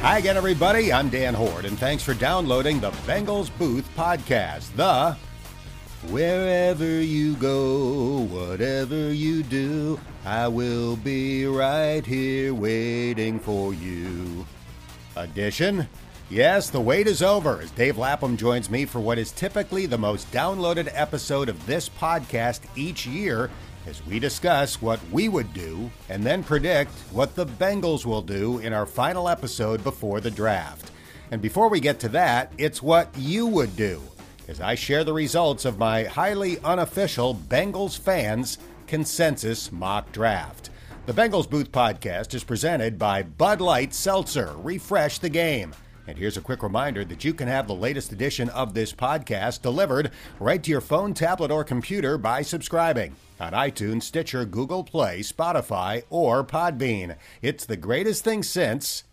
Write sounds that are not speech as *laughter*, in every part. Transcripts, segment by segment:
Hi again, everybody. I'm Dan Hoard, and thanks for downloading the Bengals Booth podcast. The Wherever you go, whatever you do, I will be right here waiting for you. Edition. Yes, the wait is over as Dave Lapham joins me for what is typically the most downloaded episode of this podcast each year as we discuss what we would do and then predict what the Bengals will do in our final episode before the draft. And before we get to that, it's what you would do as I share the results of my highly unofficial Bengals fans consensus mock draft. The Bengals Booth podcast is presented by Bud Light Seltzer. Refresh the game. And here's a quick reminder that you can have the latest edition of this podcast delivered right to your phone, tablet, or computer by subscribing on iTunes, Stitcher, Google Play, Spotify, or Podbean. It's the greatest thing since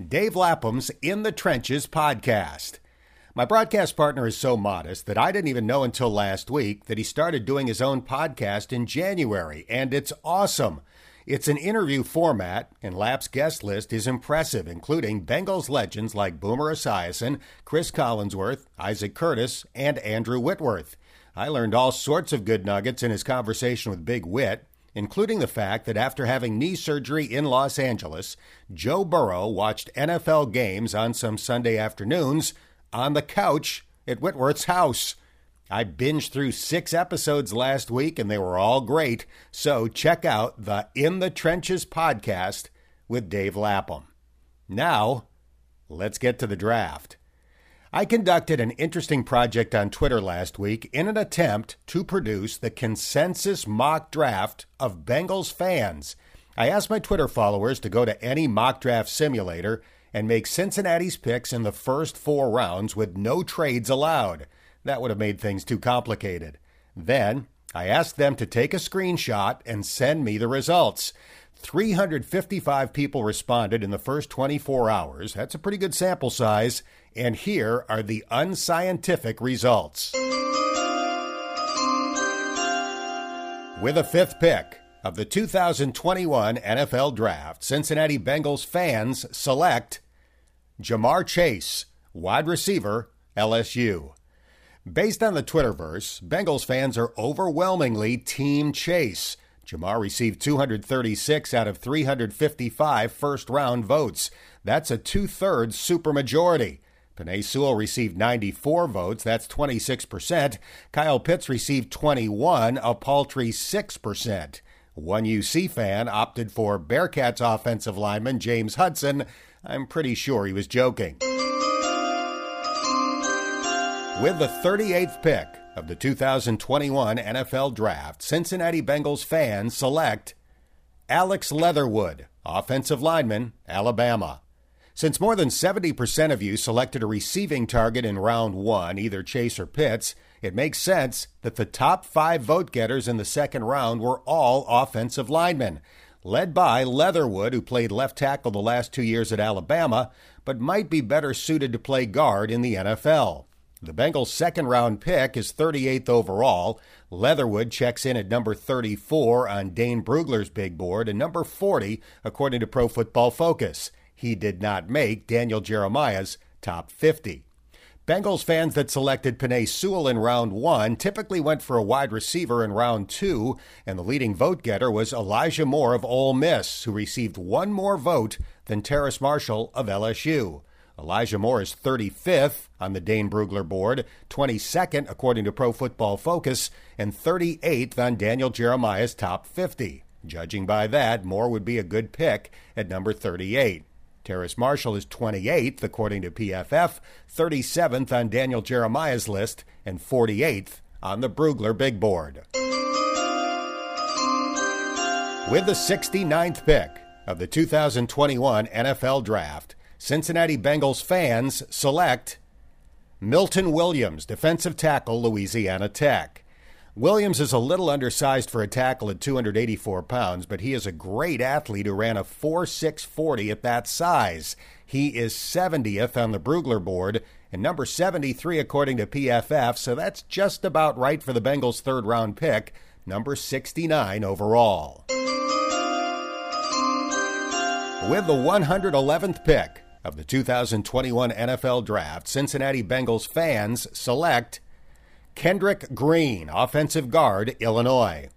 Dave Lapham's In the Trenches podcast. My broadcast partner is so modest that I didn't even know until last week that he started doing his own podcast in January, and it's awesome. It's an interview format, and Lap's guest list is impressive, including Bengals legends like Boomer Esiason, Chris Collinsworth, Isaac Curtis, and Andrew Whitworth. I learned all sorts of good nuggets in his conversation with Big Whit, including the fact that after having knee surgery in Los Angeles, Joe Burrow watched NFL games on some Sunday afternoons on the couch at Whitworth's house. I binged through six episodes last week and they were all great. So check out the In the Trenches podcast with Dave Lapham. Now, let's get to the draft. I conducted an interesting project on Twitter last week in an attempt to produce the consensus mock draft of Bengals fans. I asked my Twitter followers to go to any mock draft simulator and make Cincinnati's picks in the first four rounds with no trades allowed. That would have made things too complicated. Then I asked them to take a screenshot and send me the results. 355 people responded in the first 24 hours. That's a pretty good sample size. And here are the unscientific results. With a fifth pick of the 2021 NFL Draft, Cincinnati Bengals fans select Ja'Marr Chase, wide receiver, LSU. Based on the Twitterverse, Bengals fans are overwhelmingly Team Chase. Ja'Marr received 236 out of 355 first round votes. That's a two thirds supermajority. Penei Sewell received 94 votes, that's 26%. Kyle Pitts received 21, a paltry 6%. One UC fan opted for Bearcats offensive lineman James Hudson. I'm pretty sure he was joking. With the 38th pick of the 2021 NFL Draft, Cincinnati Bengals fans select Alex Leatherwood, offensive lineman, Alabama. Since more than 70% of you selected a receiving target in round one, either Chase or Pitts, it makes sense that the top five vote getters in the second round were all offensive linemen, led by Leatherwood, who played left tackle the last two years at Alabama, but might be better suited to play guard in the NFL. The Bengals' second round pick is 38th overall. Leatherwood checks in at number 34 on Dane Brugler's big board and number 40 according to Pro Football Focus. He did not make Daniel Jeremiah's top 50. Bengals fans that selected Penei Sewell in round one typically went for a wide receiver in round two, and the leading vote getter was Elijah Moore of Ole Miss, who received one more vote than Terrace Marshall of LSU. Elijah Moore is 35th on the Dane Brugler board, 22nd according to Pro Football Focus, and 38th on Daniel Jeremiah's top 50. Judging by that, Moore would be a good pick at number 38. Terrace Marshall is 28th according to PFF, 37th on Daniel Jeremiah's list, and 48th on the Brugler big board. With the 69th pick of the 2021 NFL Draft, Cincinnati Bengals fans select Milton Williams, defensive tackle, Louisiana Tech. Williams is a little undersized for a tackle at 284 pounds, but he is a great athlete who ran a 4.640 at that size. He is 70th on the Brugler board and number 73 according to PFF, so that's just about right for the Bengals' third round pick, number 69 overall. With the 111th pick of the 2021 NFL Draft, Cincinnati Bengals fans select Kendrick Green, offensive guard, Illinois.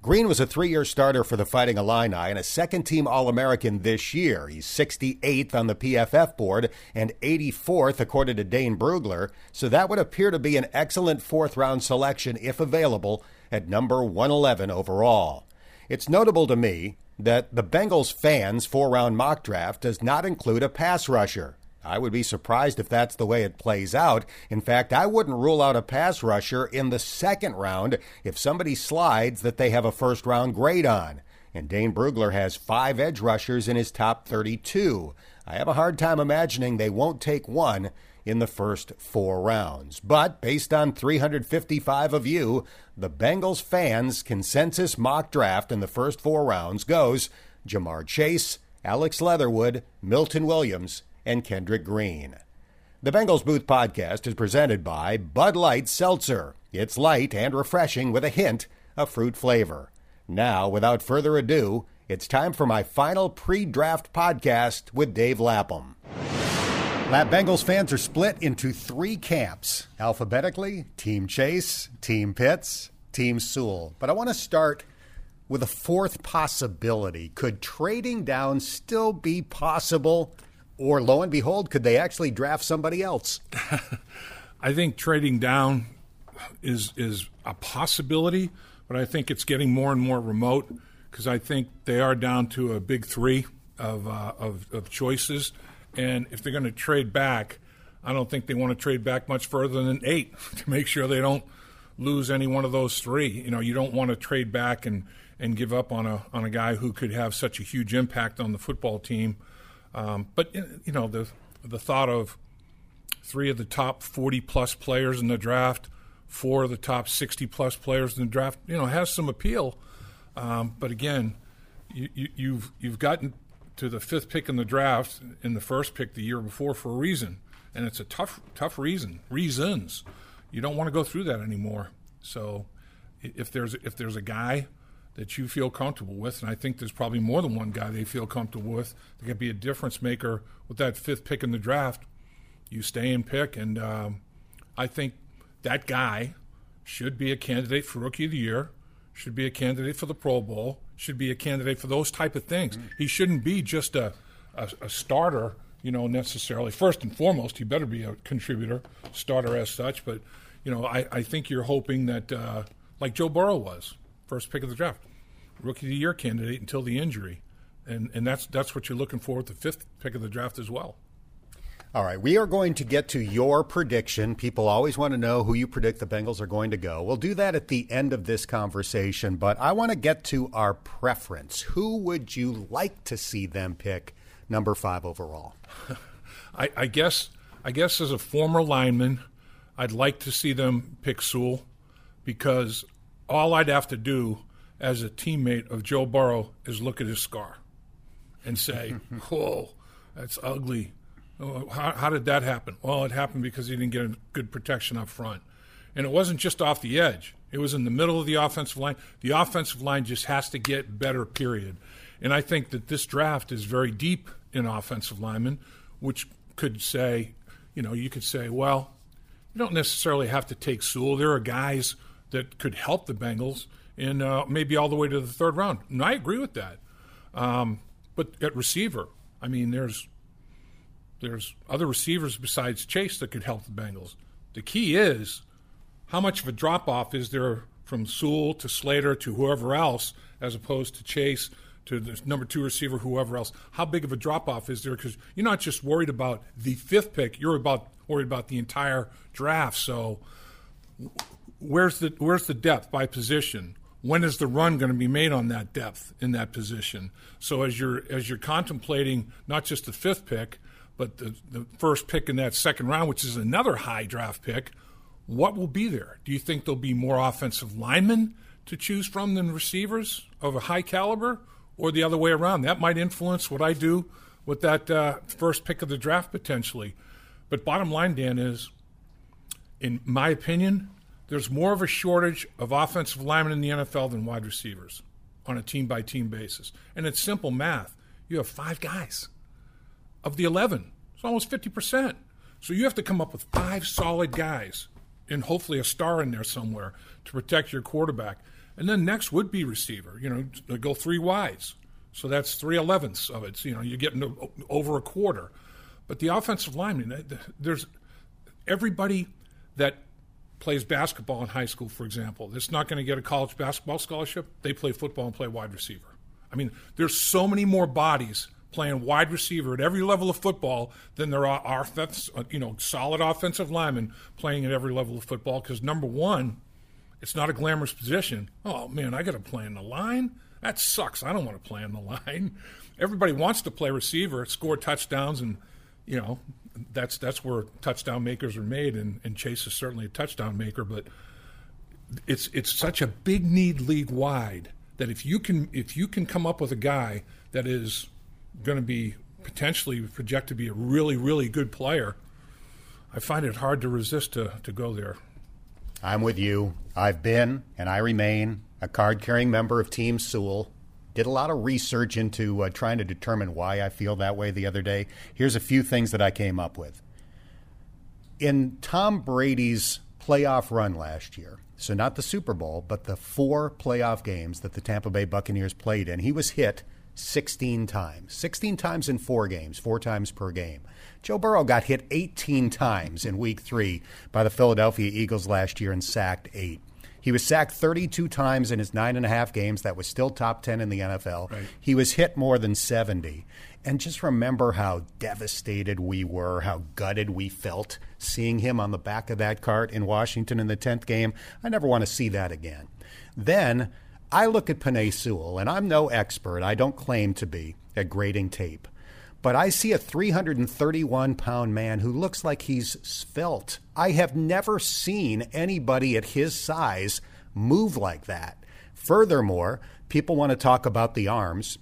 Green was a three year starter for the Fighting Illini and a second team All American this year. He's 68th on the PFF board and 84th according to Dane Brugler, so that would appear to be an excellent fourth round selection if available at number 111 overall. It's notable to me that the Bengals fans' four round mock draft does not include a pass rusher. I would be surprised if that's the way it plays out. In fact, I wouldn't rule out a pass rusher in the second round if somebody slides that they have a first round grade on. And Dane Brugler has five edge rushers in his top 32. I have a hard time imagining they won't take one in the first four rounds. But based on 355 of you, the Bengals fans' consensus mock draft in the first four rounds goes Ja'Marr Chase, Alex Leatherwood, Milton Williams, and Kendrick Green. The Bengals Booth podcast is presented by Bud Light Seltzer. It's light and refreshing with a hint of fruit flavor. Now, without further ado, it's time for my final pre draft podcast with Dave Lapham. Lap Bengals fans are split into three camps alphabetically Team Chase, Team Pitts, Team Sewell. But I want to start with a fourth possibility. Could trading down still be possible? Or lo and behold, could they actually draft somebody else? *laughs* I think trading down is is a possibility, but I think it's getting more and more remote because I think they are down to a big three of uh, of, of choices, and if they're going to trade back, I don't think they want to trade back much further than eight *laughs* to make sure they don't lose any one of those three. You know, you don't want to trade back and and give up on a on a guy who could have such a huge impact on the football team um, but you know the the thought of three of the top 40 plus players in the draft, four of the top 60 plus players in the draft, you know, has some appeal. Um, but again, you, you, you've you've gotten to the fifth pick in the draft in the first pick the year before for a reason, and it's a tough tough reason reasons. You don't want to go through that anymore. So if there's if there's a guy that you feel comfortable with. And I think there's probably more than one guy they feel comfortable with that could be a difference maker with that fifth pick in the draft. You stay and pick, and um, I think that guy should be a candidate for Rookie of the Year, should be a candidate for the Pro Bowl, should be a candidate for those type of things. Mm-hmm. He shouldn't be just a, a, a starter, you know, necessarily. First and foremost, he better be a contributor, starter as such. But you know, I, I think you're hoping that, uh, like Joe Burrow was, first pick of the draft rookie of the year candidate until the injury, and and that's that's what you're looking for with the fifth pick of the draft as well. All right, we are going to get to your prediction. People always want to know who you predict the Bengals are going to go. We'll do that at the end of this conversation, but I want to get to our preference. Who would you like to see them pick number five overall? *laughs* I, I guess I guess as a former lineman, I'd like to see them pick Sewell because all I'd have to do as a teammate of Joe Burrow is look at his scar and say, *laughs* "Whoa, that's ugly." Oh, how, how, did that happen? Well, it happened because he didn't get good protection up front, and it wasn't just off the edge. It was in the middle of the offensive line. The offensive line just has to get better. Period. And I think that this draft is very deep in offensive linemen, which could say, you know, you could say, well, you don't necessarily have to take Sewell. There are guys that could help the Bengals and uh, maybe all the way to the third round. And I agree with that. Um, but at receiver, I mean, there's there's other receivers besides Chase that could help the Bengals. The key is how much of a drop off is there from Sewell to Slater to whoever else, as opposed to Chase to the number two receiver, whoever else. How big of a drop off is there? Because you're not just worried about the fifth pick; you're about worried about the entire draft. So, where's the where's the depth by position? when is the run going to be made on that depth in that position? So as you're as you're contemplating not just the fifth pick, but the, the first pick in that second round, which is another high draft pick, what will be there? Do you think there'll be more offensive linemen to choose from than receivers of a high caliber, or the other way around? That might influence what I do with that uh, first pick of the draft potentially. But bottom line, Dan, is, in my opinion, there's more of a shortage of offensive linemen in the NFL than wide receivers on a team by team basis. And it's simple math. you have five guys. Of the 11, it's almost 50%. So you have to come up with five solid guys and hopefully a star in there somewhere to protect your quarterback. And then next would be receiver. You know, go three wides. So that's three elevenths of it. So, you know, you're getting over a quarter. But the offensive lineman, there's everybody that plays basketball in high school, for example, that's not going to get a college basketball scholarship. They play football and play wide receiver. I mean, there's so many more bodies playing wide receiver at every level of football than there are offense, uh, you know, solid offensive linemen playing at every level of football. Because number one, it's not a glamorous position. Oh man, I got to play in the line. That sucks. I don't want to play in the line. *laughs* Everybody wants to play receiver, score touchdowns, and you know that's that's where touchdown makers are made. And, and Chase is certainly a touchdown maker, but it's it's such a big need league wide that if you can if you can come up with a guy that is going to be potentially projected to be a really, really good player, I find it hard to resist to, to go there. I'm with you. I've been and I remain a card carrying member of Team Sewell. Did a lot of research into uh, trying to determine why I feel that way the other day. Here's a few things that I came up with. In Tom Brady's playoff run last year, so not the Super Bowl, but the four playoff games that the Tampa Bay Buccaneers played in, he was hit 16 times. 16 times in four games, four times per game. Joe Burrow got hit 18 times in week three by the Philadelphia Eagles last year and sacked eight. He was sacked 32 times in his nine and a half games. That was still top 10 in the NFL. Right. He was hit more than 70. And just remember how devastated we were, how gutted we felt seeing him on the back of that cart in Washington in the 10th game. I never want to see that again. Then I look at Penei Sewell, and I'm no expert. I don't claim to be at grading tape. But I see a 331 pound man who looks like he's svelte. I have never seen anybody at his size move like that. Furthermore, people want to talk about the arms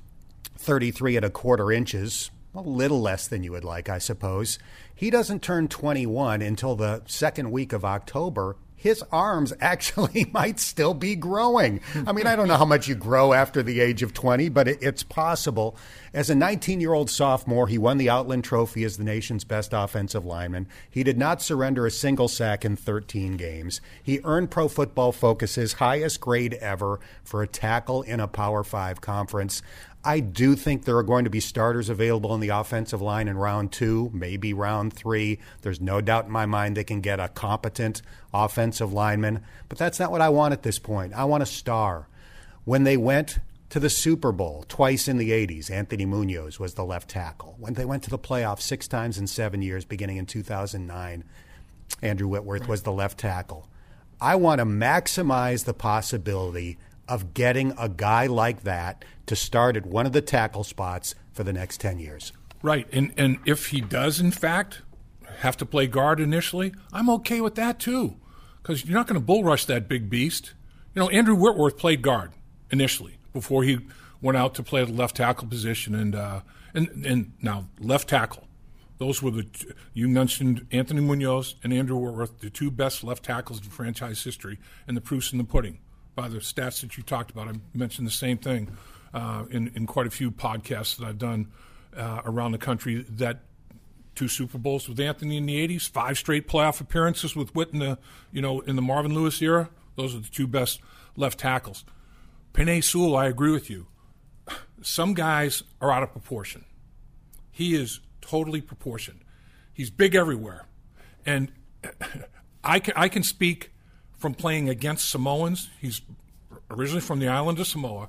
33 and a quarter inches, a little less than you would like, I suppose. He doesn't turn 21 until the second week of October, his arms actually *laughs* might still be growing. I mean, I don't know how much you grow after the age of 20, but it, it's possible. As a 19 year old sophomore, he won the Outland Trophy as the nation's best offensive lineman. He did not surrender a single sack in 13 games. He earned Pro Football Focus's highest grade ever for a tackle in a Power Five conference. I do think there are going to be starters available in the offensive line in round two, maybe round three. There's no doubt in my mind they can get a competent offensive lineman, but that's not what I want at this point. I want a star. When they went to the Super Bowl twice in the 80s, Anthony Munoz was the left tackle. When they went to the playoffs six times in seven years, beginning in 2009, Andrew Whitworth was the left tackle. I want to maximize the possibility of getting a guy like that to start at one of the tackle spots for the next 10 years. Right. And, and if he does, in fact, have to play guard initially, I'm okay with that too. Because you're not going to bull rush that big beast. You know, Andrew Whitworth played guard initially before he went out to play the left tackle position. And, uh, and, and now, left tackle. Those were the you mentioned Anthony Munoz and Andrew Whitworth, the two best left tackles in franchise history, and the proof's in the pudding by the stats that you talked about. I mentioned the same thing uh, in, in quite a few podcasts that I've done uh, around the country that two Super Bowls with Anthony in the 80s, five straight playoff appearances with Whit in the, you know, in the Marvin Lewis era. Those are the two best left tackles. Penei Sewell, I agree with you. Some guys are out of proportion. He is totally proportioned. He's big everywhere. And *laughs* I can, I can speak from playing against Samoans. He's originally from the island of Samoa.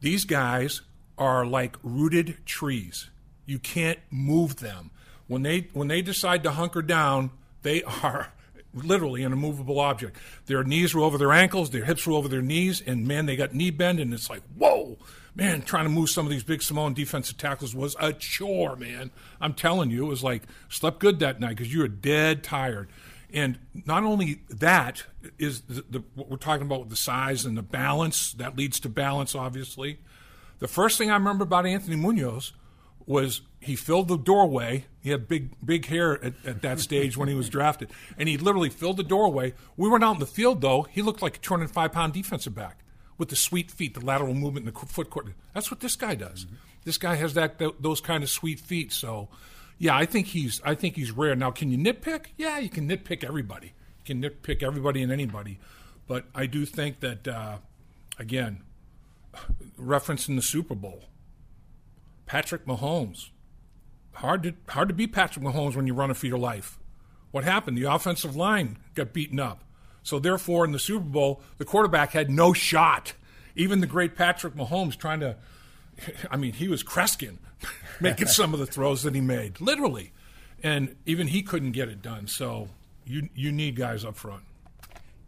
These guys are like rooted trees. You can't move them. When they when they decide to hunker down, they *laughs* are literally an immovable object. Their knees were over their ankles, their hips were over their knees, and man, they got knee bend, and it's like, whoa, man, trying to move some of these big Samoan defensive tackles was a chore, man. I'm telling you, it was like slept good that night because you were dead tired. And not only that is the, the, what we're talking about with the size and the balance that leads to balance, obviously. The first thing I remember about Anthony Munoz was he filled the doorway. He had big big hair at, at that stage when he was drafted, and he literally filled the doorway. We went out in the field though. He looked like a 205 pound defensive back with the sweet feet, the lateral movement, and the foot court. That's what this guy does. Mm-hmm. This guy has that th- those kind of sweet feet. So, yeah, I think he's I think he's rare. Now, can you nitpick? Yeah, you can nitpick everybody. You can nitpick everybody and anybody. But I do think that uh, again, referencing the Super Bowl, Patrick Mahomes. Hard to hard to beat Patrick Mahomes when you're running for your life. What happened? The offensive line got beaten up. So therefore, in the Super Bowl, the quarterback had no shot. Even the great Patrick Mahomes trying to *laughs* I mean, he was Kreskin *laughs* making some of the throws that he made, literally. And even he couldn't get it done. So you you need guys up front.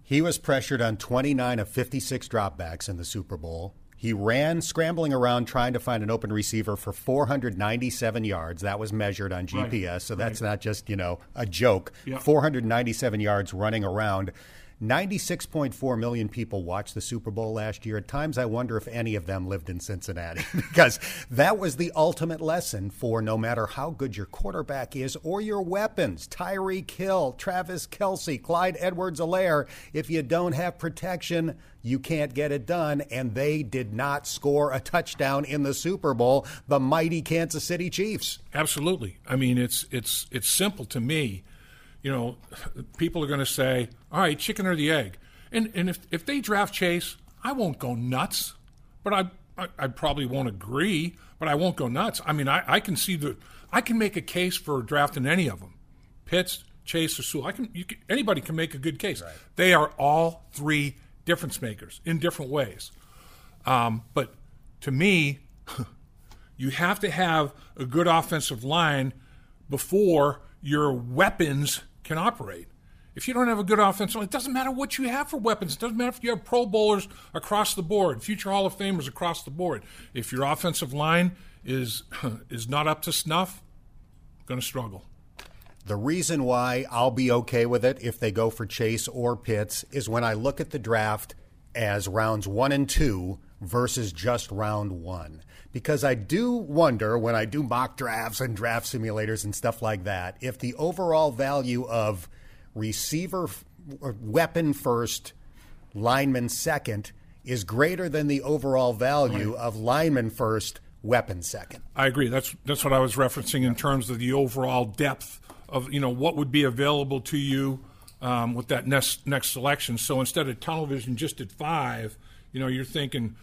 He was pressured on 29 of 56 dropbacks in the Super Bowl. He ran scrambling around trying to find an open receiver for 497 yards. That was measured on GPS, right. so that's right. not just, you know, a joke. Yep. 497 yards running around. 96.4 million people watched the Super Bowl last year. At times, I wonder if any of them lived in Cincinnati *laughs* because that was the ultimate lesson for no matter how good your quarterback is or your weapons Tyreek Hill, Travis Kelce, Clyde Edwards Helaire. If you don't have protection, you can't get it done. And they did not score a touchdown in the Super Bowl, the mighty Kansas City Chiefs. Absolutely. I mean, it's, it's, it's simple to me you know, people are going to say, all right, chicken or the egg. And, and if, if they draft Chase, I won't go nuts, but I, I, I probably won't agree, but I won't go nuts. I mean, I, I can see the, I can make a case for drafting any of them. Pitts, Chase, or Sewell. I can, can anybody can make a good case. Right. They are all three difference makers in different ways. Um, but to me, *laughs* you have to have a good offensive line before your weapons can operate. If you don't have a good offensive, it doesn't matter what you have for weapons. It doesn't matter if you have Pro Bowlers across the board, future Hall of Famers across the board. If your offensive line is *clears throat* is not up to snuff, going to struggle. The reason why I'll be okay with it if they go for Chase or Pitts is when I look at the draft as rounds one and two versus just round one because I do wonder when I do mock drafts and draft simulators and stuff like that if the overall value of receiver weapon first, lineman second is greater than the overall value right. of lineman first, weapon second. I agree. That's that's what I was referencing in terms of the overall depth of you know what would be available to you um, with that next next selection. So instead of tunnel vision just at five, you know, you're thinking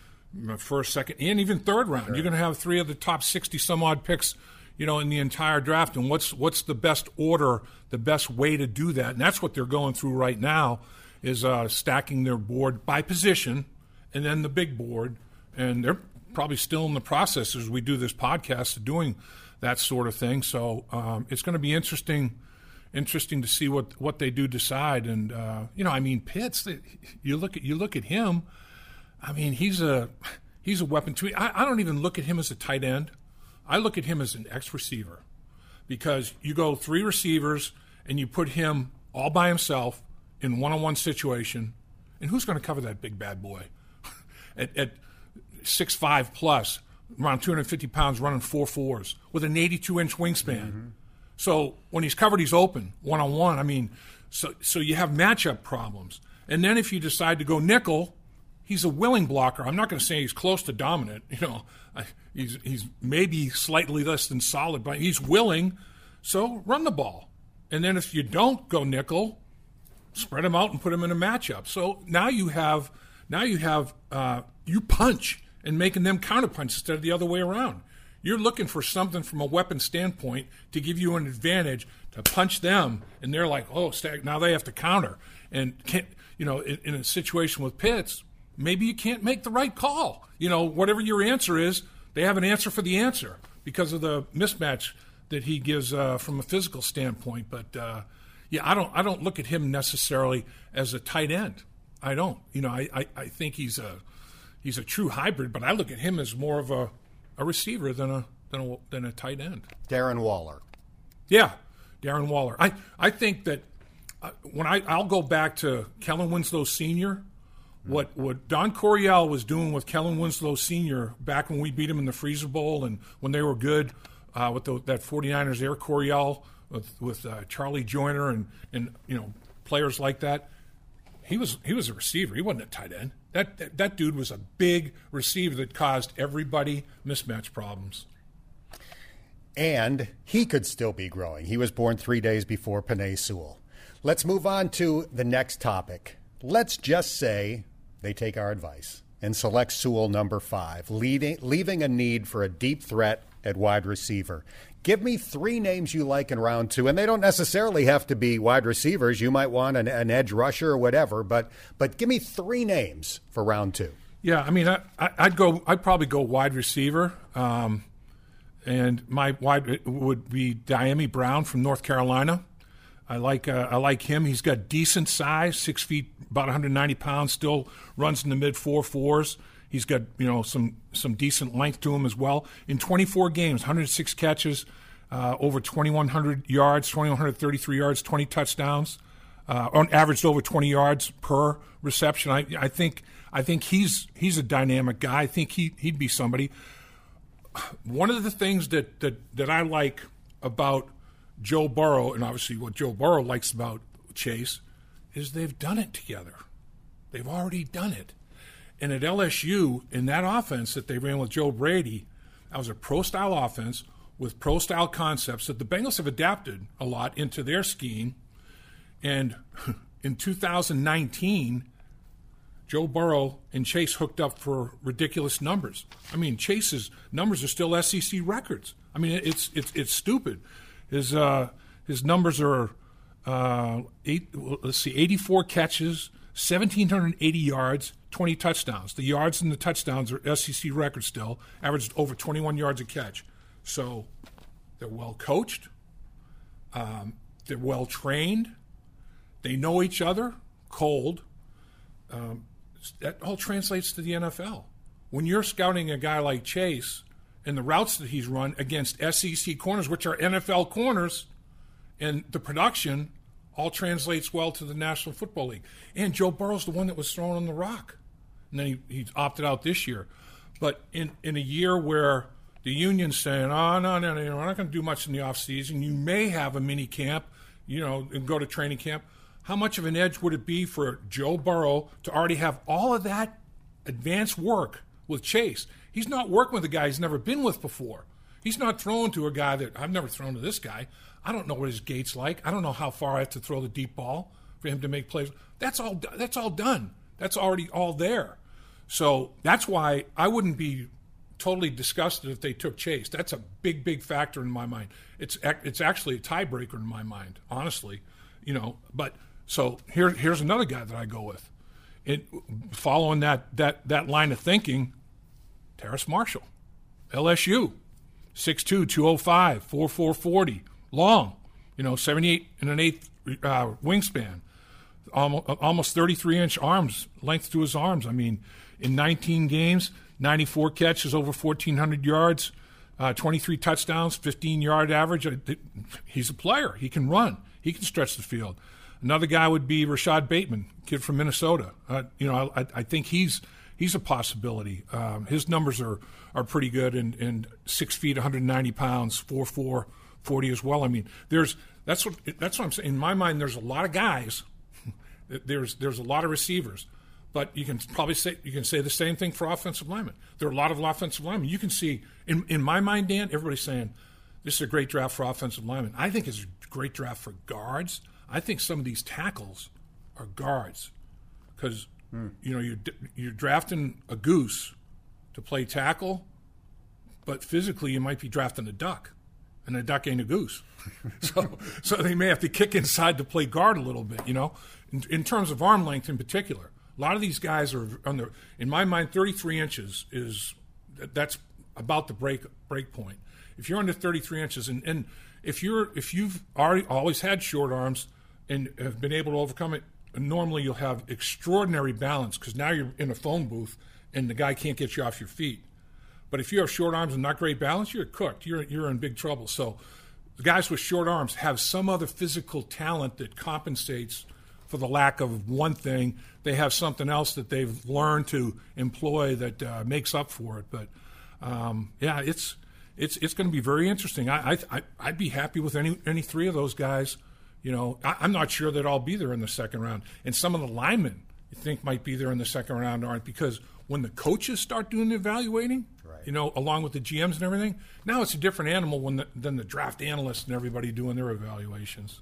first, second, and even third round. Sure. You're going to have three of the top sixty some odd picks, you know, in the entire draft. And what's what's the best order, the best way to do that? And that's what they're going through right now, is uh, stacking their board by position, and then the big board. And they're probably still in the process as we do this podcast of doing that sort of thing. So um, it's going to be interesting interesting to see what, what they do decide. And uh, you know, I mean, Pitts. You look at you look at him. I mean, he's a he's a weapon to me. I, I don't even look at him as a tight end. I look at him as an X receiver because you go three receivers and you put him all by himself in one on one situation, and who's going to cover that big bad boy *laughs* at, at six five plus, around 250 pounds, running four fours with an 82 inch wingspan. Mm-hmm. So when he's covered, he's open one on one. I mean, so so you have matchup problems. And then if you decide to go nickel, he's a willing blocker. I'm not going to say he's close to dominant. You know, he's he's maybe slightly less than solid, but he's willing. So run the ball, and then if you don't go nickel, spread him out and put him in a matchup. So now you have now you have uh, you punch and making them counterpunch instead of the other way around. You're looking for something from a weapon standpoint to give you an advantage to punch them, and they're like, oh, now they have to counter. And you know, in, in a situation with Pitts, maybe you can't make the right call. You know, whatever your answer is, they have an answer for the answer because of the mismatch that he gives uh, from a physical standpoint. But uh, yeah, I don't I don't look at him necessarily as a tight end. I don't. You know, I, I, I think he's a he's a true hybrid, but I look at him as more of a, a receiver than a than a than a tight end. Darren Waller. Yeah, Darren Waller. I I think that uh, when I I'll go back to Kellen Winslow Senior what what Don Coryell was doing with Kellen Winslow Sr. back when we beat him in the Freezer Bowl and when they were good uh, with the, that 49ers Air Coryell with, with uh, Charlie Joiner and, and you know players like that. He was he was a receiver. He wasn't a tight end. That, that that dude was a big receiver that caused everybody mismatch problems. and he could still be growing. He was born three days before Penei Sewell. Let's move on to the next topic. Let's just say they take our advice and select Sewell number five, leading, leaving a need for a deep threat at wide receiver. Give me three names you like in round two, and they don't necessarily have to be wide receivers. You might want an, an edge rusher or whatever, but but give me three names for round two. Yeah, I mean, I, would go. I'd probably go wide receiver, um, and my wide would be Dyami Brown from North Carolina. I like uh, I like him. He's got decent size, six feet, about 190 pounds. Still runs in the mid four fours. He's got you know some some decent length to him as well. In 24 games, 106 catches, uh, over 2,100 yards, 2,133 yards, 20 touchdowns. Uh, on averaged over 20 yards per reception. I, I think I think he's he's a dynamic guy. I think he he'd be somebody. One of the things that that that I like about Joe Burrow, and obviously what Joe Burrow likes about Chase, is they've done it together. They've already done it. And at LSU, in that offense that they ran with Joe Brady, that was a pro style offense with pro style concepts that the Bengals have adapted a lot into their scheme. And *laughs* in 2019, Joe Burrow and Chase hooked up for ridiculous numbers. I mean, Chase's numbers are still SEC records. I mean, it's it's it's stupid. His uh, his numbers are uh, eight. Let's see, 84 catches, 1,780 yards, 20 touchdowns. The yards and the touchdowns are SEC record still. Averaged over 21 yards a catch. So they're well coached. Um, they're well trained. They know each other cold. Um, that all translates to the NFL. When you're scouting a guy like Chase and the routes that he's run against SEC corners, which are NFL corners, and the production all translates well to the National Football League. And Joe Burrow's the one that was thrown on the rock. And then he, he opted out this year. But in, in a year where the union's saying, oh, no, no, no, we're not going to do much in the offseason, you may have a mini camp, you know, and go to training camp. How much of an edge would it be for Joe Burrow to already have all of that advanced work with Chase? He's not working with a guy he's never been with before. He's not throwing to a guy that I've never thrown to this guy. I don't know what his gate's like. I don't know how far I have to throw the deep ball for him to make plays. That's all. That's all done. That's already all there. So that's why I wouldn't be totally disgusted if they took Chase. That's a big, big factor in my mind. It's it's actually a tiebreaker in my mind, honestly. You know, but so here here's another guy that I go with. It following that that that line of thinking, Terrace Marshall, LSU, 6'2, 205, 4440, long, you know, 78 and an eighth uh, wingspan, almost, almost 33 inch arms, length to his arms. I mean, in 19 games, 94 catches, over 1,400 yards, uh, 23 touchdowns, 15 yard average. Uh, he's a player. He can run, he can stretch the field. Another guy would be Rashod Bateman, kid from Minnesota. Uh, you know, I, I think he's he's a possibility. Um, his numbers are, are pretty good and, and six feet, 190 pounds, four four, 40 as well. I mean, there's that's what that's what I'm saying. In my mind, there's a lot of guys. *laughs* there's there's a lot of receivers, but you can probably say you can say the same thing for offensive linemen. There are a lot of offensive linemen. You can see in in my mind, Dan, everybody's saying this is a great draft for offensive linemen. I think it's a great draft for guards. I think some of these tackles are guards because Hmm. You know, you're, you're drafting a goose to play tackle, but physically you might be drafting a duck, and a duck ain't a goose. *laughs* so, so they may have to kick inside to play guard a little bit. You know, in, in terms of arm length in particular, a lot of these guys are under. In my mind, 33 inches is that's about the break break point. If you're under 33 inches, and, and if you're if you've already always had short arms and have been able to overcome it, normally you'll have extraordinary balance because now you're in a phone booth and the guy can't get you off your feet. But if you have short arms and not great balance, you're cooked. You're you're in big trouble. So the guys with short arms have some other physical talent that compensates for the lack of one thing. They have something else that they've learned to employ that uh, makes up for it. But um, yeah, it's it's it's going to be very interesting. I, I I'd be happy with any any three of those guys you know, I, am not sure that I'll be there in the second round. And some of the linemen you think might be there in the second round aren't because when the coaches start doing the evaluating, Right. you know, along with the GMs and everything, now it's a different animal when the, than the draft analysts and everybody doing their evaluations.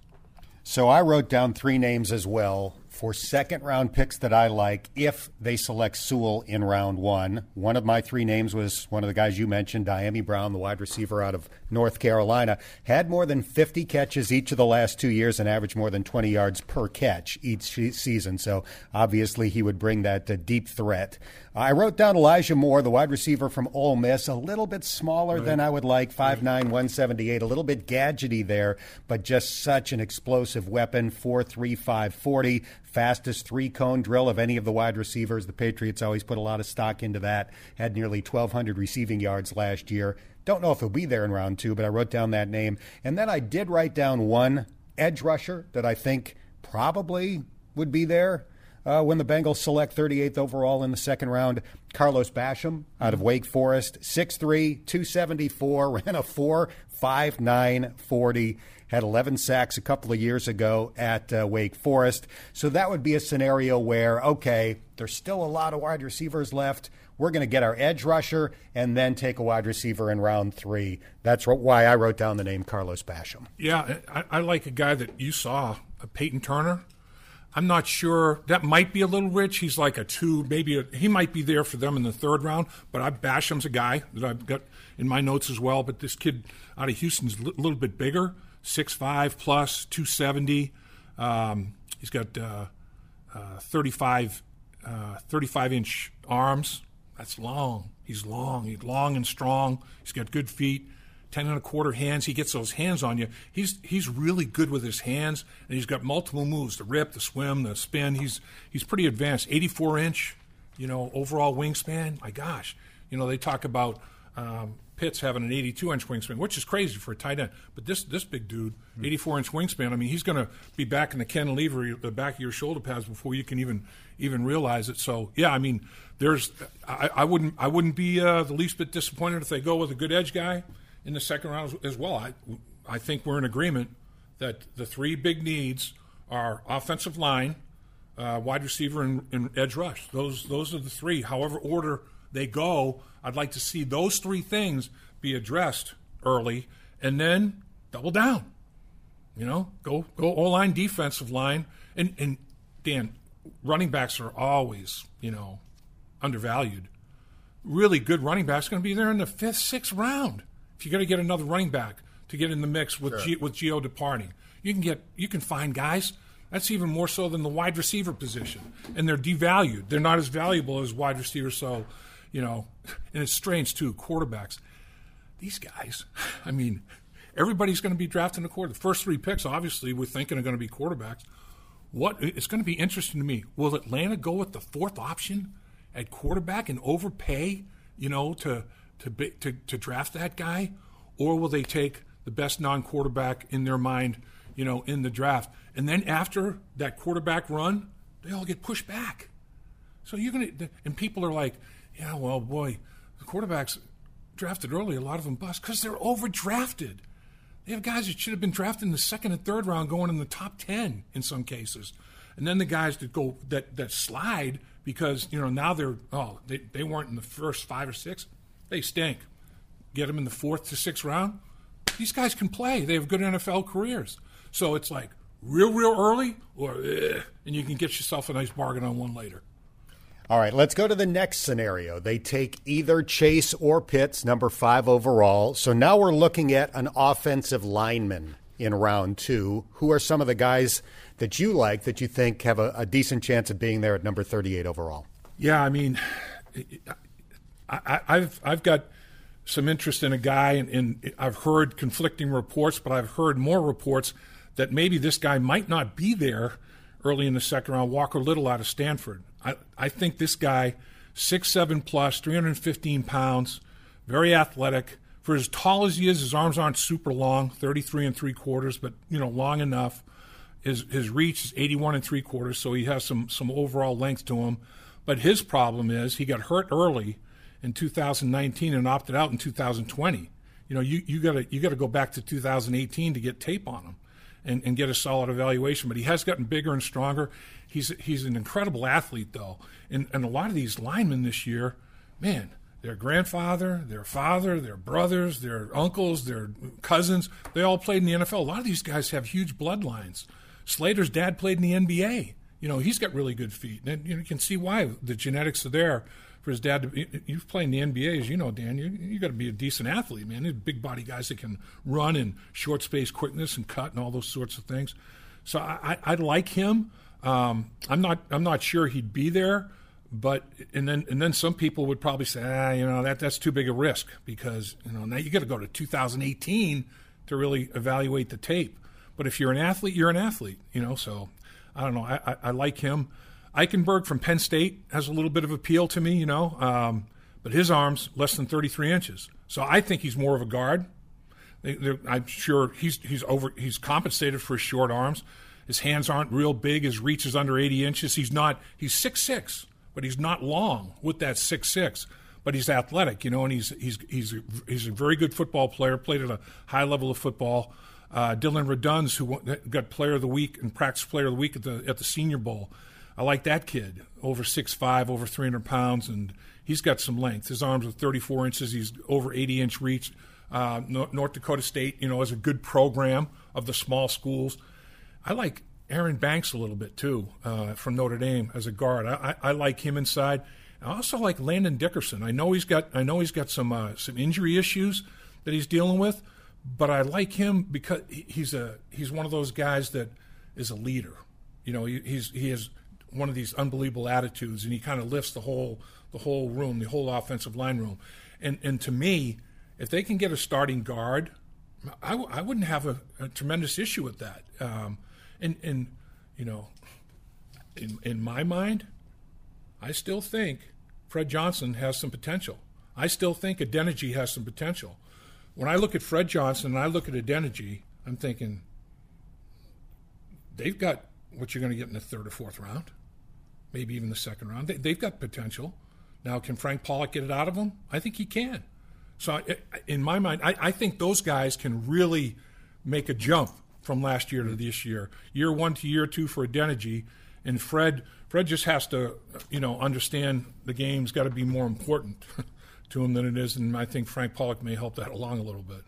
So I wrote down three names as well for second round picks that I like if they select Sewell in round one. One of my three names was one of the guys you mentioned, Dyami Brown, the wide receiver out of North Carolina. Had more than 50 catches each of the last two years and averaged more than 20 yards per catch each season. So obviously he would bring that uh, deep threat. I wrote down Elijah Moore, the wide receiver from Ole Miss, a little bit smaller than I would like, 5'9, 178, a little bit gadgety there, but just such an explosive weapon, 4'3, 540, fastest three cone drill of any of the wide receivers. The Patriots always put a lot of stock into that, had nearly 1,200 receiving yards last year. Don't know if he'll be there in round two, but I wrote down that name. And then I did write down one edge rusher that I think probably would be there uh, when the Bengals select 38th overall in the second round. Carlos Basham out of Wake Forest, 6'3, 274, *laughs* ran a 4 5 9 40, had 11 sacks a couple of years ago at uh, Wake Forest. So that would be a scenario where, okay, there's still a lot of wide receivers left. We're going to get our edge rusher and then take a wide receiver in round three. That's why I wrote down the name Carlos Basham. Yeah, I, I like a guy that you saw, Payton Turner. I'm not sure. That might be a little rich. He's like a two, maybe a, he might be there for them in the third round. But I Basham's a guy that I've got in my notes as well. But this kid out of Houston's a little bit bigger, 6'5 plus, 270. Um, he's got uh, uh, 35, uh, 35 inch arms. That's long. He's long. He's long and strong. He's got good feet. 10 and a quarter hands. He gets those hands on you. He's he's really good with his hands, and he's got multiple moves: the rip, the swim, the spin. He's he's pretty advanced. 84 inch, you know, overall wingspan. My gosh, you know they talk about um, Pitts having an 82 inch wingspan, which is crazy for a tight end. But this this big dude, 84 inch wingspan. I mean, he's going to be back in the cantilever, the back of your shoulder pads before you can even even realize it. So yeah, I mean, there's I, I wouldn't I wouldn't be uh, the least bit disappointed if they go with a good edge guy in the second round as well. I, I think we're in agreement that the three big needs are offensive line, uh, wide receiver, and, and, edge rush. Those those are the three. However order they go, I'd like to see those three things be addressed early, and then double down. You know, go go O line, defensive line, and and Dan, running backs are always you know undervalued. Really good running backs going to be there in the fifth, sixth round if you're going to get another running back to get in the mix with Sure. G, with Gio departing, you can get you can find guys. That's even more so than the wide receiver position, and they're devalued. They're not as valuable as wide receivers. So, you know, and it's strange too. Quarterbacks, these guys. I mean, everybody's going to be drafting a quarter. The first three picks, obviously, we're thinking are going to be quarterbacks. What it's going to be interesting to me. Will Atlanta go with the fourth option at quarterback and overpay, you know, to to to, to draft that guy, or will they take the best non-quarterback in their mind, you know, in the draft, and then after that quarterback run, they all get pushed back. So you're gonna, and people are like, yeah, well, boy, the quarterbacks drafted early, a lot of them bust because they're overdrafted. They have guys that should have been drafted in the second and third round, going in the top ten in some cases, and then the guys that go that that slide because you know now they're oh they, they weren't in the first five or six, they stink. Get them in the fourth to sixth round. These guys can play. They have good NFL careers. So it's like real, real early, or eh, and you can get yourself a nice bargain on one later. All right, let's go to the next scenario. They take either Chase or Pitts, number five overall. So now we're looking at an offensive lineman in round two. Who are some of the guys that you like that you think have a, a decent chance of being there at number 38 overall? Yeah, I mean, I, have I've got some interest in a guy, and, and I've heard conflicting reports, but I've heard more reports that maybe this guy might not be there early in the second round. Walker Little out of Stanford. I, I think this guy, six seven plus, 315 pounds, very athletic. For as tall as he is, his arms aren't super long, 33 and three quarters, but you know long enough. His his reach is 81 and three quarters, so he has some some overall length to him. But his problem is he got hurt early in 2019 and opted out in 2020. You know, you you got to you got to go back to 2018 to get tape on him. And, and get a solid evaluation. But he has gotten bigger and stronger. He's he's an incredible athlete though, and and a lot of these linemen this year, man, their grandfather, their father, their brothers, their uncles, their cousins, they all played in the NFL. A lot of these guys have huge bloodlines. Slater's dad played in the NBA. You know, he's got really good feet. And you, know, you can see why the genetics are there for his dad. To, be, you've played in the NBA, as you know, Dan. You, you got to be a decent athlete, man. These big body guys that can run and short space quickness and cut and all those sorts of things. So I, I, I like him. Um, I'm not I'm not sure he'd be there, but and then and then some people would probably say, ah, you know, that that's too big a risk because you know now you got to go to 2018 to really evaluate the tape. But if you're an athlete, you're an athlete, you know. So I don't know. I, I, I like him. Eichenberg from Penn State has a little bit of appeal to me, you know, um, but his arms less than 33 inches. So I think he's more of a guard. They, I'm sure he's he's over he's compensated for his short arms. His hands aren't real big. His reach is under 80 inches. He's not. He's six six, but he's not long with that six six. But he's athletic, you know, and he's he's he's he's a very good football player. Played at a high level of football. Uh, Dillon Radunz, who got Player of the Week and Practice Player of the Week at the at the Senior Bowl. I like that kid. Over six five, over 300 pounds, and he's got some length. His arms are 34 inches. He's over 80 inch reach. Uh, North Dakota State, you know, has a good program of the small schools. I like Aaron Banks a little bit too uh, from Notre Dame as a guard. I, I, I like him inside. I also like Landon Dickerson. I know he's got I know he's got some uh, some injury issues that he's dealing with, but I like him because he's a he's one of those guys that is a leader. You know, he, he's he has one of these unbelievable attitudes, and he kind of lifts the whole the whole room, the whole offensive line room. And and to me, if they can get a starting guard, I, I wouldn't have a, a tremendous issue with that. Um, and and you know, in in my mind, I still think Fred Johnson has some potential. I still think Adeniji has some potential. When I look at Fred Johnson and I look at Adeniji, I'm thinking they've got what you're going to get in the third or fourth round, maybe even the second round. They, have got potential. Now, can Frank Pollack get it out of them? I think he can. So, in my mind, I, I think those guys can really make a jump from last year to this year. Year one to year two for Adeniji, and Fred. Fred just has to, you know, understand the game's got to be more important *laughs* to him than it is, and I think Frank Pollack may help that along a little bit.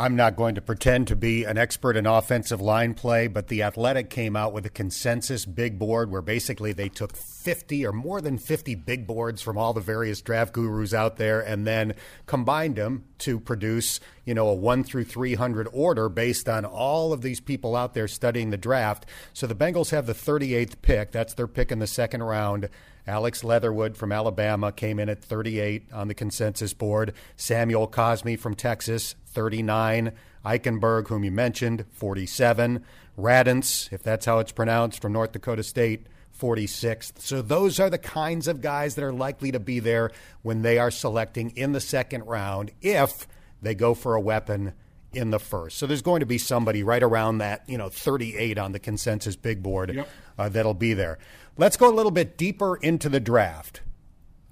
I'm not going to pretend to be an expert in offensive line play, but the Athletic came out with a consensus big board where basically they took 50 or more than 50 big boards from all the various draft gurus out there and then combined them to produce, you know, a 1 through 300 order based on all of these people out there studying the draft. So the Bengals have the 38th pick. That's their pick in the second round. Alex Leatherwood from Alabama came in at 38 on the consensus board. Samuel Cosmi from Texas, 39. Eichenberg, whom you mentioned, 47. Radunz, if that's how it's pronounced, from North Dakota State, 46th. So those are the kinds of guys that are likely to be there when they are selecting in the second round if they go for a weapon in the first. So there's going to be somebody right around that, you know, 38 on the consensus big board yep. uh, that'll be there. Let's go a little bit deeper into the draft.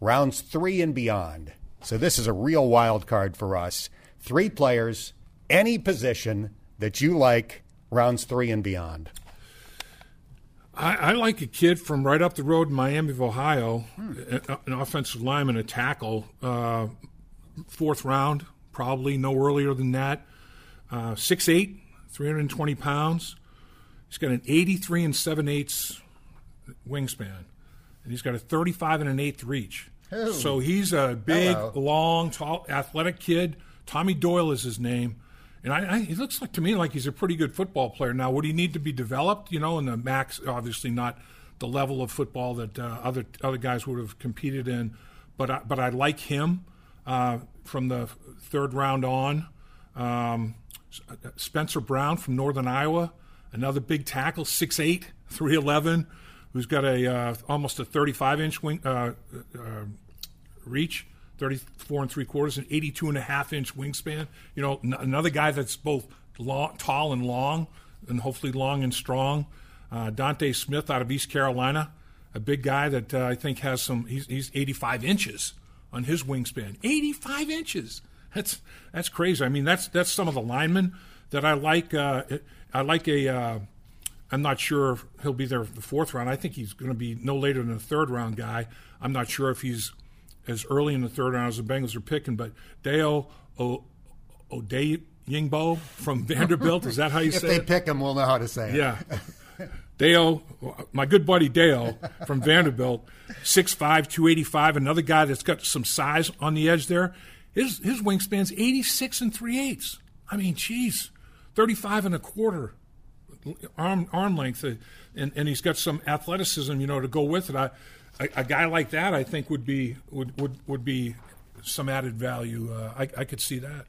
Rounds 3 and beyond. So this is a real wild card for us. Three players, any position that you like, rounds 3 and beyond. I, I, like a kid from right up the road in Miami of Ohio, hmm. an offensive lineman, a tackle, uh, fourth round, probably no earlier than that. Uh, 6'8", 320 pounds. He's got an 83 and 7 eighths wingspan, and he's got a 35 and an eighth reach. Ooh. So he's a big, Hello. long, tall, athletic kid. Tommy Doyle is his name. And I, I, he looks like to me like he's a pretty good football player. Now, would he need to be developed? You know, and the max obviously not the level of football that uh, other other guys would have competed in. But I, but I like him uh, from the third round on. Um, Spencer Brown from Northern Iowa, another big tackle, 6'8", 311, who's got a uh, almost a 35 inch wing, uh, uh, reach. 34 and three quarters, an 82 and a half inch wingspan. You know, n- another guy that's both long, tall and long, and hopefully long and strong. Uh, D'Ante Smith out of East Carolina, a big guy that uh, I think has some. He's, he's 85 inches on his wingspan. 85 inches. That's that's crazy. I mean, that's that's some of the linemen that I like. Uh, I like a. Uh, I'm not sure if he'll be there the fourth round. I think he's going to be no later than the third round guy. I'm not sure if he's as early in the third round as the Bengals are picking, but Dale o- O'Day Yingbo from *laughs* Vanderbilt. Is that how you say it? if they pick him, we'll know how to say it. Yeah. Dale, my good buddy Dale from Vanderbilt, 6'5", 285, another guy that's got some size on the edge there. His his wingspan's 86 and 3 eighths. I mean, geez, 35 and a quarter arm arm length, uh, and, and he's got some athleticism, you know, to go with it. I, a, a guy like that, I think, would be would would, would be some added value. Uh, I, I could see that.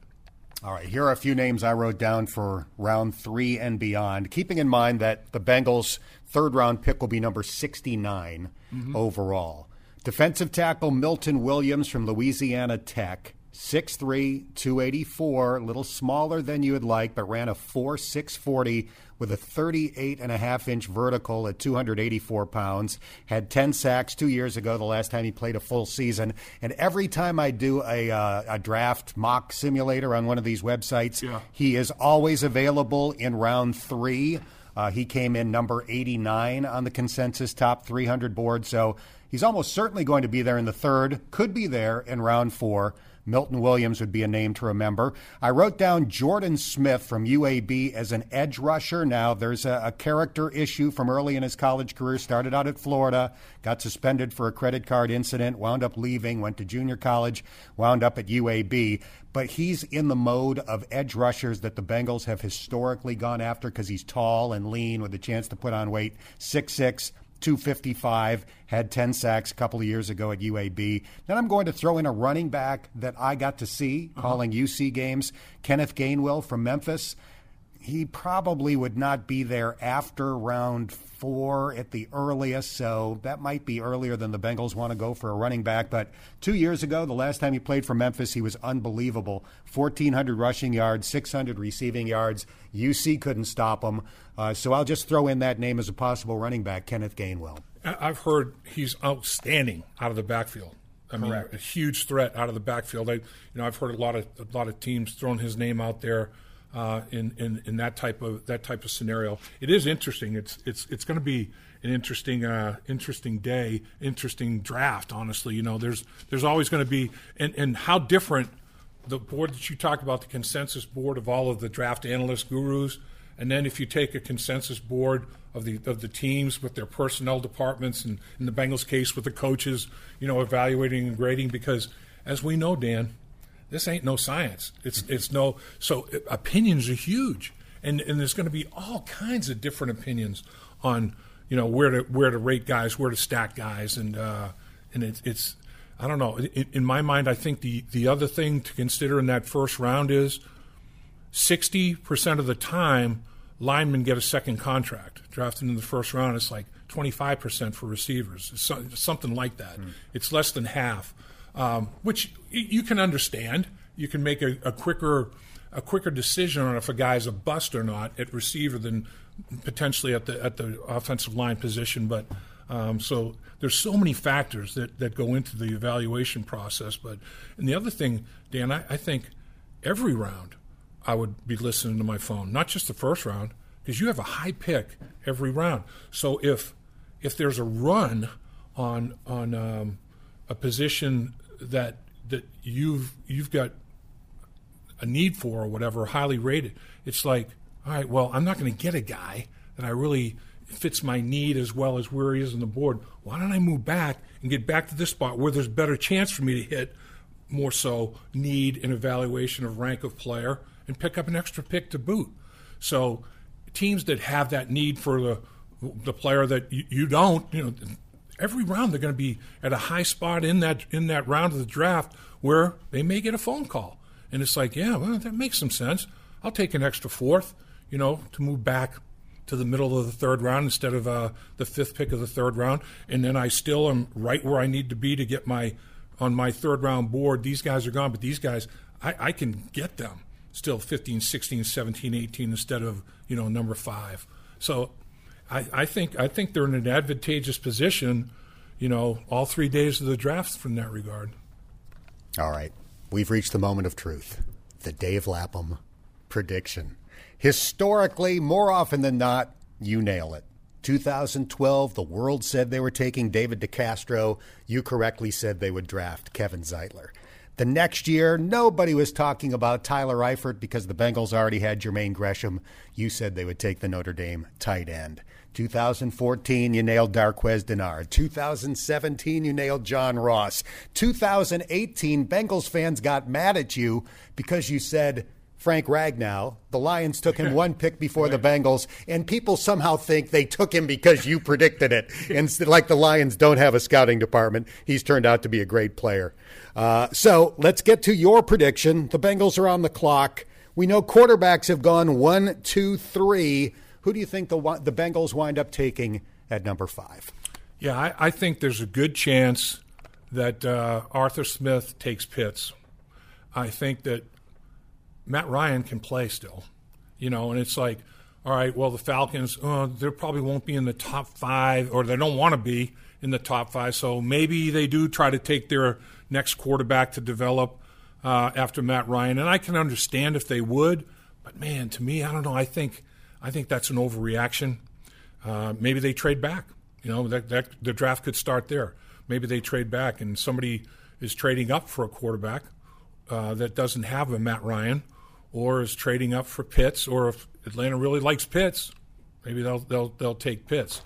All right, here are a few names I wrote down for round three and beyond, keeping in mind that the Bengals' third round pick will be number 69 overall. Defensive tackle Milton Williams from Louisiana Tech, 6'3, 284, a little smaller than you would like, but ran a 4'640 with a 38 and a half inch vertical at 284 pounds. Had 10 sacks two years ago, the last time he played a full season. And every time I do a, uh, a draft mock simulator on one of these websites, Yeah. he is always available in round three. Uh, he came in number 89 on the consensus top 300 board, so he's almost certainly going to be there in the third, could be there in round four. Milton Williams would be a name to remember. I wrote down Jordan Smith from UAB as an edge rusher. Now, there's a, a character issue from early in his college career. Started out at Florida, got suspended for a credit card incident, wound up leaving, went to junior college, wound up at UAB. But he's in the mode of edge rushers that the Bengals have historically gone after because he's tall and lean with a chance to put on weight. 6'6. 255, had 10 sacks a couple of years ago at UAB. Then I'm going to throw in a running back that I got to see uh-huh. calling UC games, Kenneth Gainwell from Memphis. He probably would not be there after round four at the earliest, so that might be earlier than the Bengals want to go for a running back. But two years ago, the last time he played for Memphis, he was unbelievable 1,400 rushing yards, 600 receiving yards. UC couldn't stop him. Uh, so I'll just throw in that name as a possible running back, Kenneth Gainwell. I've heard he's outstanding out of the backfield. I mean, Correct. a huge threat out of the backfield. I, you know, I've heard a lot of a lot of teams throwing his name out there uh, in, in in that type of that type of scenario. It is interesting. It's it's it's going to be an interesting uh, interesting day, interesting draft. Honestly, you know, there's there's always going to be and and how different the board that you talked about, the consensus board of all of the draft analyst gurus, and then if you take a consensus board of the of the teams with their personnel departments, and in the Bengals case with the coaches, you know, evaluating and grading, because as we know, Dan, this ain't no science. It's it's no so opinions are huge, and and there's going to be all kinds of different opinions on you know where to where to rate guys, where to stack guys, and uh, and it's it's I don't know. In, in my mind, I think the the other thing to consider in that first round is sixty percent of the time linemen get a second contract drafted in the first round. It's like twenty five percent for receivers, It's something like that. It's less than half, um, which you can understand. You can make a, a quicker a quicker decision on if a guy's a bust or not at receiver than potentially at the at the offensive line position. But um, so there's so many factors that, that go into the evaluation process. But and the other thing, Dan, I, I think every round I would be listening to my phone, not just the first round, because you have a high pick every round. So if if there's a run on on um, a position that that you've you've got a need for or whatever, highly rated, it's like, all right, well, I'm not going to get a guy that I really fits my need as well as where he is on the board. Why don't I move back and get back to this spot where there's better chance for me to hit more so need and evaluation of rank of player and pick up an extra pick to boot. So teams that have that need for the the player that you, you don't, you know, every round they're going to be at a high spot in that in that round of the draft where they may get a phone call, and it's like, yeah, well, that makes some sense. I'll take an extra fourth, you know, to move back to the middle of the third round instead of uh, the fifth pick of the third round, and then I still am right where I need to be to get my on my third round board. These guys are gone, but these guys, I, I can get them still 15, 16, 17, 18 instead of you know number five. So I, I think I think they're in an advantageous position, you know, all three days of the draft from that regard. All right. We've reached the moment of truth. The Dave Lapham prediction. Historically, more often than not, you nail it. 2012, the world said they were taking David DeCastro. You correctly said they would draft Kevin Zeitler. The next year, nobody was talking about Tyler Eifert because the Bengals already had Jermaine Gresham. You said they would take the Notre Dame tight end. 2014, you nailed Darqueze Dennard. 2017, you nailed John Ross. 2018, Bengals fans got mad at you because you said Frank Ragnow. The Lions took him *laughs* one pick before the Bengals, and people somehow think they took him because you predicted it. And like the Lions don't have a scouting department, he's turned out to be a great player. Uh, so let's get to your prediction. The Bengals are on the clock. We know quarterbacks have gone one, two, three. Who do you think the the Bengals wind up taking at number five? Yeah, I, I think there's a good chance that uh, Arthur Smith takes Pitts. I think that Matt Ryan can play still, you know, and it's like, all right, well, the Falcons, uh, they probably won't be in the top five, or they don't want to be in the top five. So maybe they do try to take their next quarterback to develop uh, after Matt Ryan, and I can understand if they would, but man, to me, I don't know. I think I think that's an overreaction. Uh, maybe they trade back. You know, that, that the draft could start there. Maybe they trade back, and somebody is trading up for a quarterback uh, that doesn't have a Matt Ryan, or is trading up for Pitts, or if Atlanta really likes Pitts, maybe they'll they'll they'll take Pitts.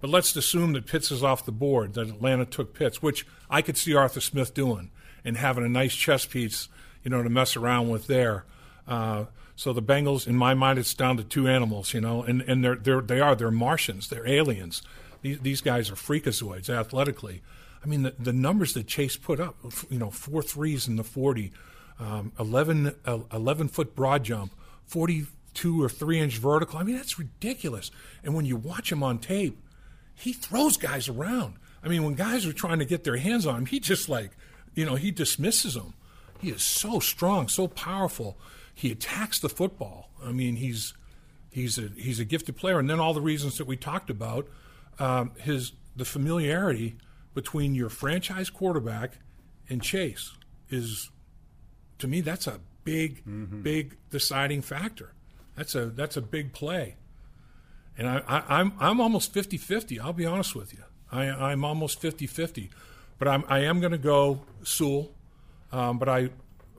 But let's assume that Pitts is off the board, that Atlanta took Pitts, which I could see Arthur Smith doing and having a nice chess piece, you know, to mess around with there. Uh, so the Bengals, in my mind, it's down to two animals, you know, and, and they're, they're, they are. They're Martians. They're aliens. These, these guys are freakazoids athletically. I mean, the, the numbers that Chase put up, you know, four threes in the 40, um, 11, uh, 11 foot broad jump, 42 or 3 inch vertical. I mean, that's ridiculous. And when you watch him on tape, he throws guys around. I mean, when guys are trying to get their hands on him, he just like, you know, he dismisses them. He is so strong, so powerful. He attacks the football. I mean, he's he's a he's a gifted player, and then all the reasons that we talked about, um, his the familiarity between your franchise quarterback and Chase is, to me, that's a big, mm-hmm. big deciding factor. That's a that's a big play. And I, I, am I'm, I'm almost 50 50. I'll be honest with you. I, I'm almost 50 50. But I'm, I am going to go Sewell. Um, but I,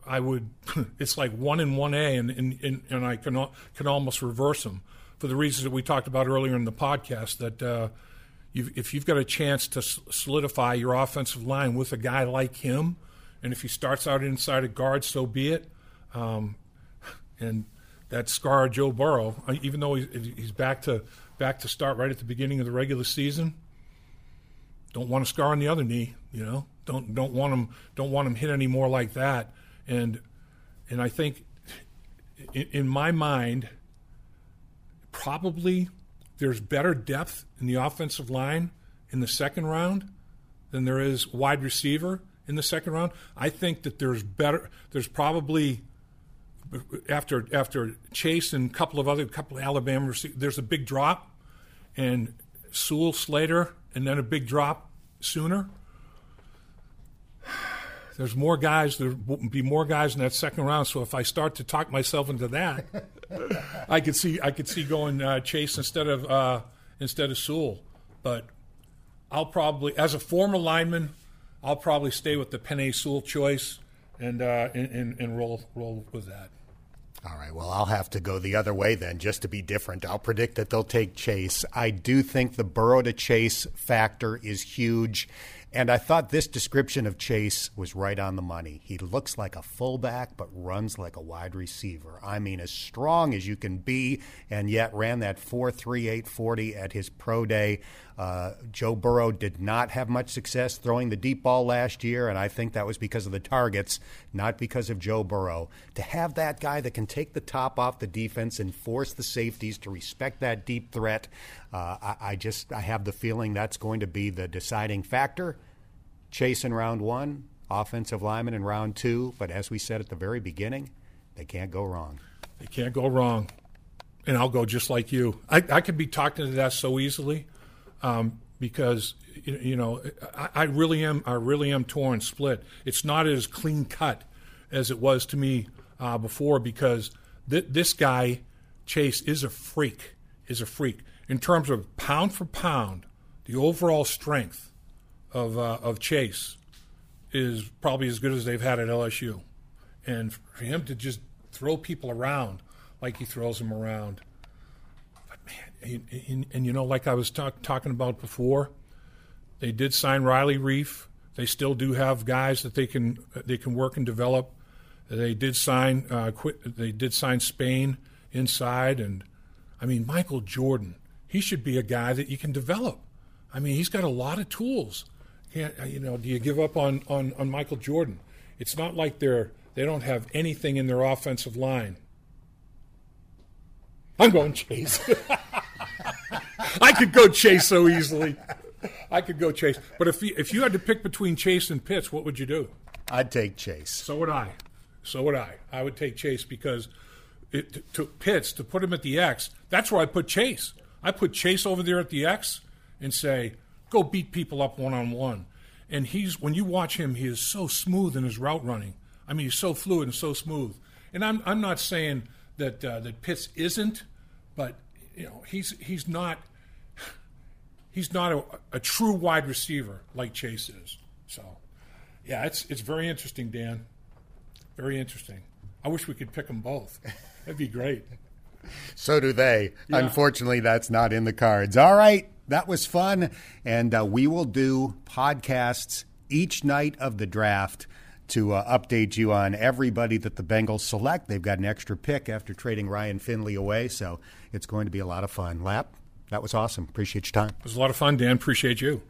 I would, *laughs* it's like one in 1A, and, and, and I can, can almost reverse them for the reasons that we talked about earlier in the podcast that uh, you've, if you've got a chance to solidify your offensive line with a guy like him, and if he starts out inside a guard, so be it. Um, and that scar Joe Burrow, even though he's back to back to start right at the beginning of the regular season. Don't want a scar on the other knee, you know. Don't don't want him don't want him hit any more like that. And and I think in, in my mind, probably there's better depth in the offensive line in the second round than there is wide receiver in the second round. I think that there's better. There's probably after after Chase and a couple of other couple of Alabama receivers, there's a big drop, and Sewell Slater, and then a big drop sooner. There's more guys. There will be more guys in that second round. So if I start to talk myself into that, I could see I could see going uh, Chase instead of uh, instead of Sewell. But I'll probably, as a former lineman, I'll probably stay with the Penei Sewell choice and, uh, and, and, and roll roll with that. All right. Well, I'll have to go the other way then, just to be different. I'll predict that they'll take Chase. I do think the Burrow to Chase factor is huge. And I thought this description of Chase was right on the money. He looks like a fullback, but runs like a wide receiver. I mean, as strong as you can be, and yet ran that 4.3840 at his pro day. Uh, Joe Burrow did not have much success throwing the deep ball last year, and I think that was because of the targets, not because of Joe Burrow. To have that guy that can take the top off the defense and force the safeties to respect that deep threat, uh, I, I just I have the feeling that's going to be the deciding factor. Chase in round one, offensive lineman in round two, but as we said at the very beginning, they can't go wrong. They can't go wrong. And I'll go just like you. I, I could be talked into that so easily um, because you know I, I, really am I really am torn split. It's not as clean cut as it was to me uh, before because th- this guy Chase is a freak, is a freak. In terms of pound for pound, the overall strength of, uh, of Chase is probably as good as they've had at LSU. And for him to just throw people around like he throws them around. But man, and, and, and you know, like I was talk, talking about before, they did sign Riley Reiff. They still do have guys that they can they can work and develop. They did sign uh, quit, They did sign Spain inside, and I mean Michael Jordan. He should be a guy that you can develop. I mean, he's got a lot of tools. Can't uh, you know? Do you give up on on, on Michael Jordan? It's not like they're they don't have anything in their offensive line. I'm going Chase. *laughs* I could go Chase so easily. I could go Chase. But if you, if you had to pick between Chase and Pitts, what would you do? I'd take Chase. So would I. So would I. I would take Chase because it to Pitts to put him at the X. That's where I put Chase. I put Chase over there at the X and say, go beat people up one on one. And he's when you watch him, he is so smooth in his route running. I mean, he's so fluid and so smooth. And I'm I'm not saying that uh, that Pitts isn't, but you know he's he's not he's not a, a true wide receiver like Chase is. So, yeah, it's it's very interesting, Dan. Very interesting. I wish we could pick them both. That'd be great. *laughs* So do they. Yeah. Unfortunately, that's not in the cards. All right, that was fun. And uh, we will do podcasts each night of the draft to uh, update you on everybody that the Bengals select. They've got an extra pick after trading Ryan Finley away, so it's going to be a lot of fun. Lap, that was awesome. Appreciate your time. It was a lot of fun, Dan. Appreciate you.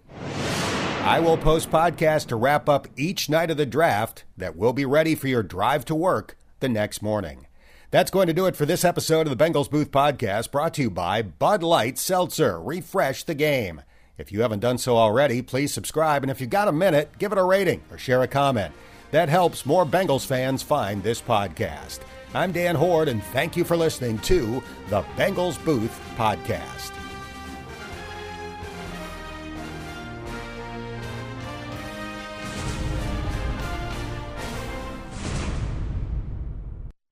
I will post podcasts to wrap up each night of the draft that will be ready for your drive to work the next morning. That's going to do it for this episode of the Bengals Booth Podcast, brought to you by Bud Light Seltzer. Refresh the game. If you haven't done so already, please subscribe, and if you've got a minute, give it a rating or share a comment. That helps more Bengals fans find this podcast. I'm Dan Hoard, and thank you for listening to the Bengals Booth Podcast.